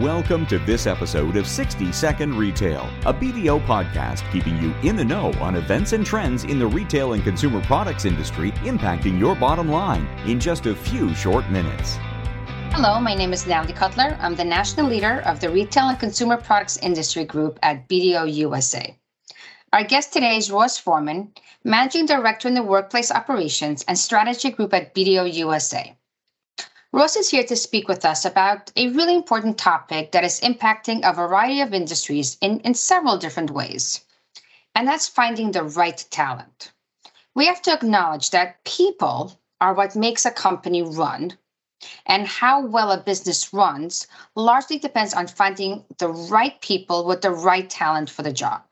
Welcome to this episode of 60 Second Retail, a BDO podcast keeping you in the know on events and trends in the retail and consumer products industry impacting your bottom line in just a few short minutes. Hello, my name is Natalie Cutler. I'm the national leader of the Retail and Consumer Products Industry Group at BDO USA. Our guest today is Ross Forman, Managing Director in the Workplace Operations and Strategy Group at BDO USA. Ross is here to speak with us about a really important topic that is impacting a variety of industries in, in several different ways, and that's finding the right talent. We have to acknowledge that people are what makes a company run, and how well a business runs largely depends on finding the right people with the right talent for the job.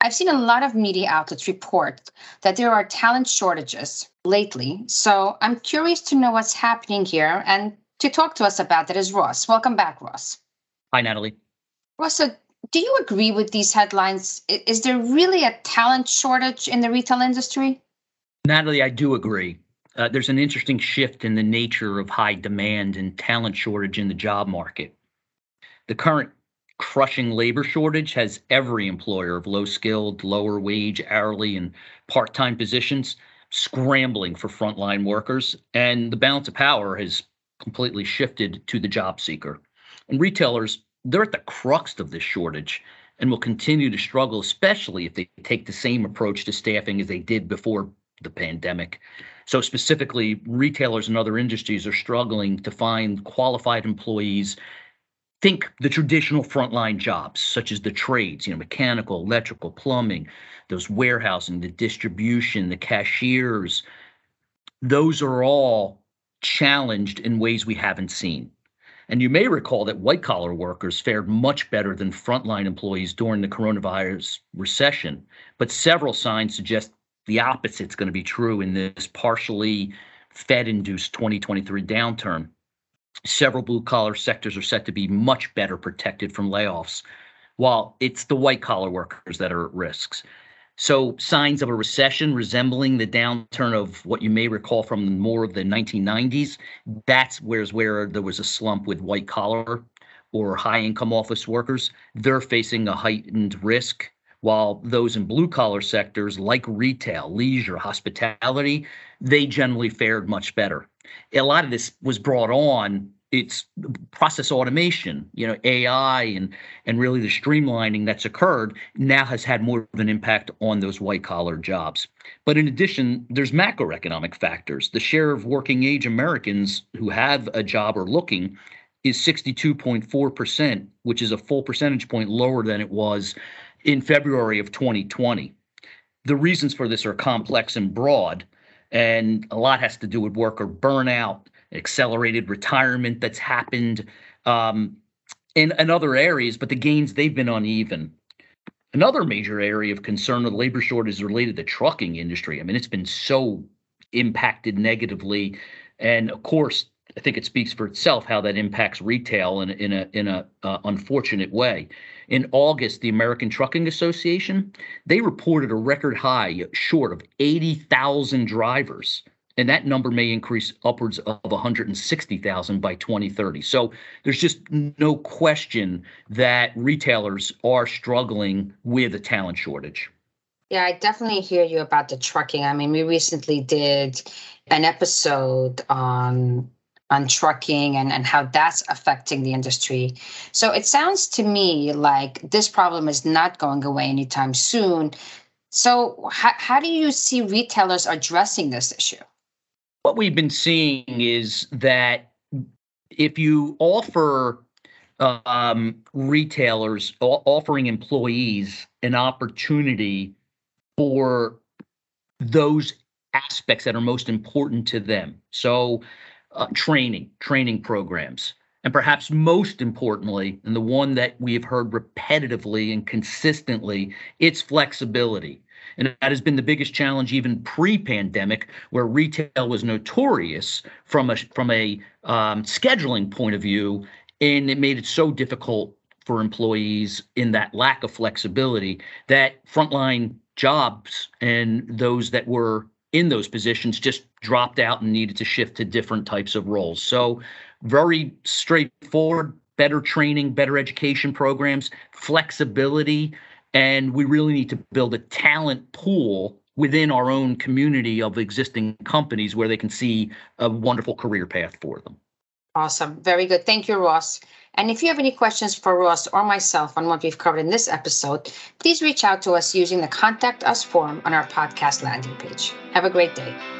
I've seen a lot of media outlets report that there are talent shortages lately. So I'm curious to know what's happening here. And to talk to us about that is Ross. Welcome back, Ross. Hi, Natalie. Ross, so do you agree with these headlines? Is there really a talent shortage in the retail industry? Natalie, I do agree. Uh, there's an interesting shift in the nature of high demand and talent shortage in the job market. The current crushing labor shortage has every employer of low skilled, lower wage, hourly, and part time positions scrambling for frontline workers. And the balance of power has completely shifted to the job seeker. And retailers, they're at the crux of this shortage and will continue to struggle, especially if they take the same approach to staffing as they did before the pandemic. So, specifically, retailers and other industries are struggling to find qualified employees think the traditional frontline jobs such as the trades you know mechanical electrical plumbing those warehousing the distribution the cashiers. Those are all challenged in ways we haven't seen. And you may recall that white collar workers fared much better than frontline employees during the coronavirus recession but several signs suggest the opposite is going to be true in this partially fed induced 2023 downturn several blue collar sectors are set to be much better protected from layoffs, while it's the white collar workers that are at risks. So, signs of a recession resembling the downturn of what you may recall from more of the 1990s, that's where's where there was a slump with white collar or high income office workers. They're facing a heightened risk, while those in blue collar sectors like retail, leisure, hospitality, they generally fared much better a lot of this was brought on it's process automation you know ai and and really the streamlining that's occurred now has had more of an impact on those white collar jobs. But in addition there's macroeconomic factors. The share of working age americans who have a job or looking is 62.4% which is a full percentage point lower than it was in february of 2020 the reasons for this are complex and broad and a lot has to do with worker burnout, accelerated retirement that's happened um, in, in other areas, but the gains they've been uneven. Another major area of concern with labor shortage is related to the trucking industry. I mean, it's been so impacted negatively, and of course, I think it speaks for itself how that impacts retail in, in a in a uh, unfortunate way. In August, the American Trucking Association they reported a record high short of 80,000 drivers, and that number may increase upwards of 160,000 by 2030. So there's just no question that retailers are struggling with a talent shortage. Yeah, I definitely hear you about the trucking. I mean, we recently did an episode on on trucking and, and how that's affecting the industry. So it sounds to me like this problem is not going away anytime soon. So, how, how do you see retailers addressing this issue? What we've been seeing is that if you offer um, retailers offering employees an opportunity for those aspects that are most important to them. So, uh, training, training programs. And perhaps most importantly, and the one that we have heard repetitively and consistently, it's flexibility. And that has been the biggest challenge even pre-pandemic, where retail was notorious from a from a um, scheduling point of view, and it made it so difficult for employees in that lack of flexibility that frontline jobs and those that were in those positions just dropped out and needed to shift to different types of roles. So, very straightforward better training, better education programs, flexibility, and we really need to build a talent pool within our own community of existing companies where they can see a wonderful career path for them. Awesome. Very good. Thank you, Ross. And if you have any questions for Ross or myself on what we've covered in this episode, please reach out to us using the Contact Us form on our podcast landing page. Have a great day.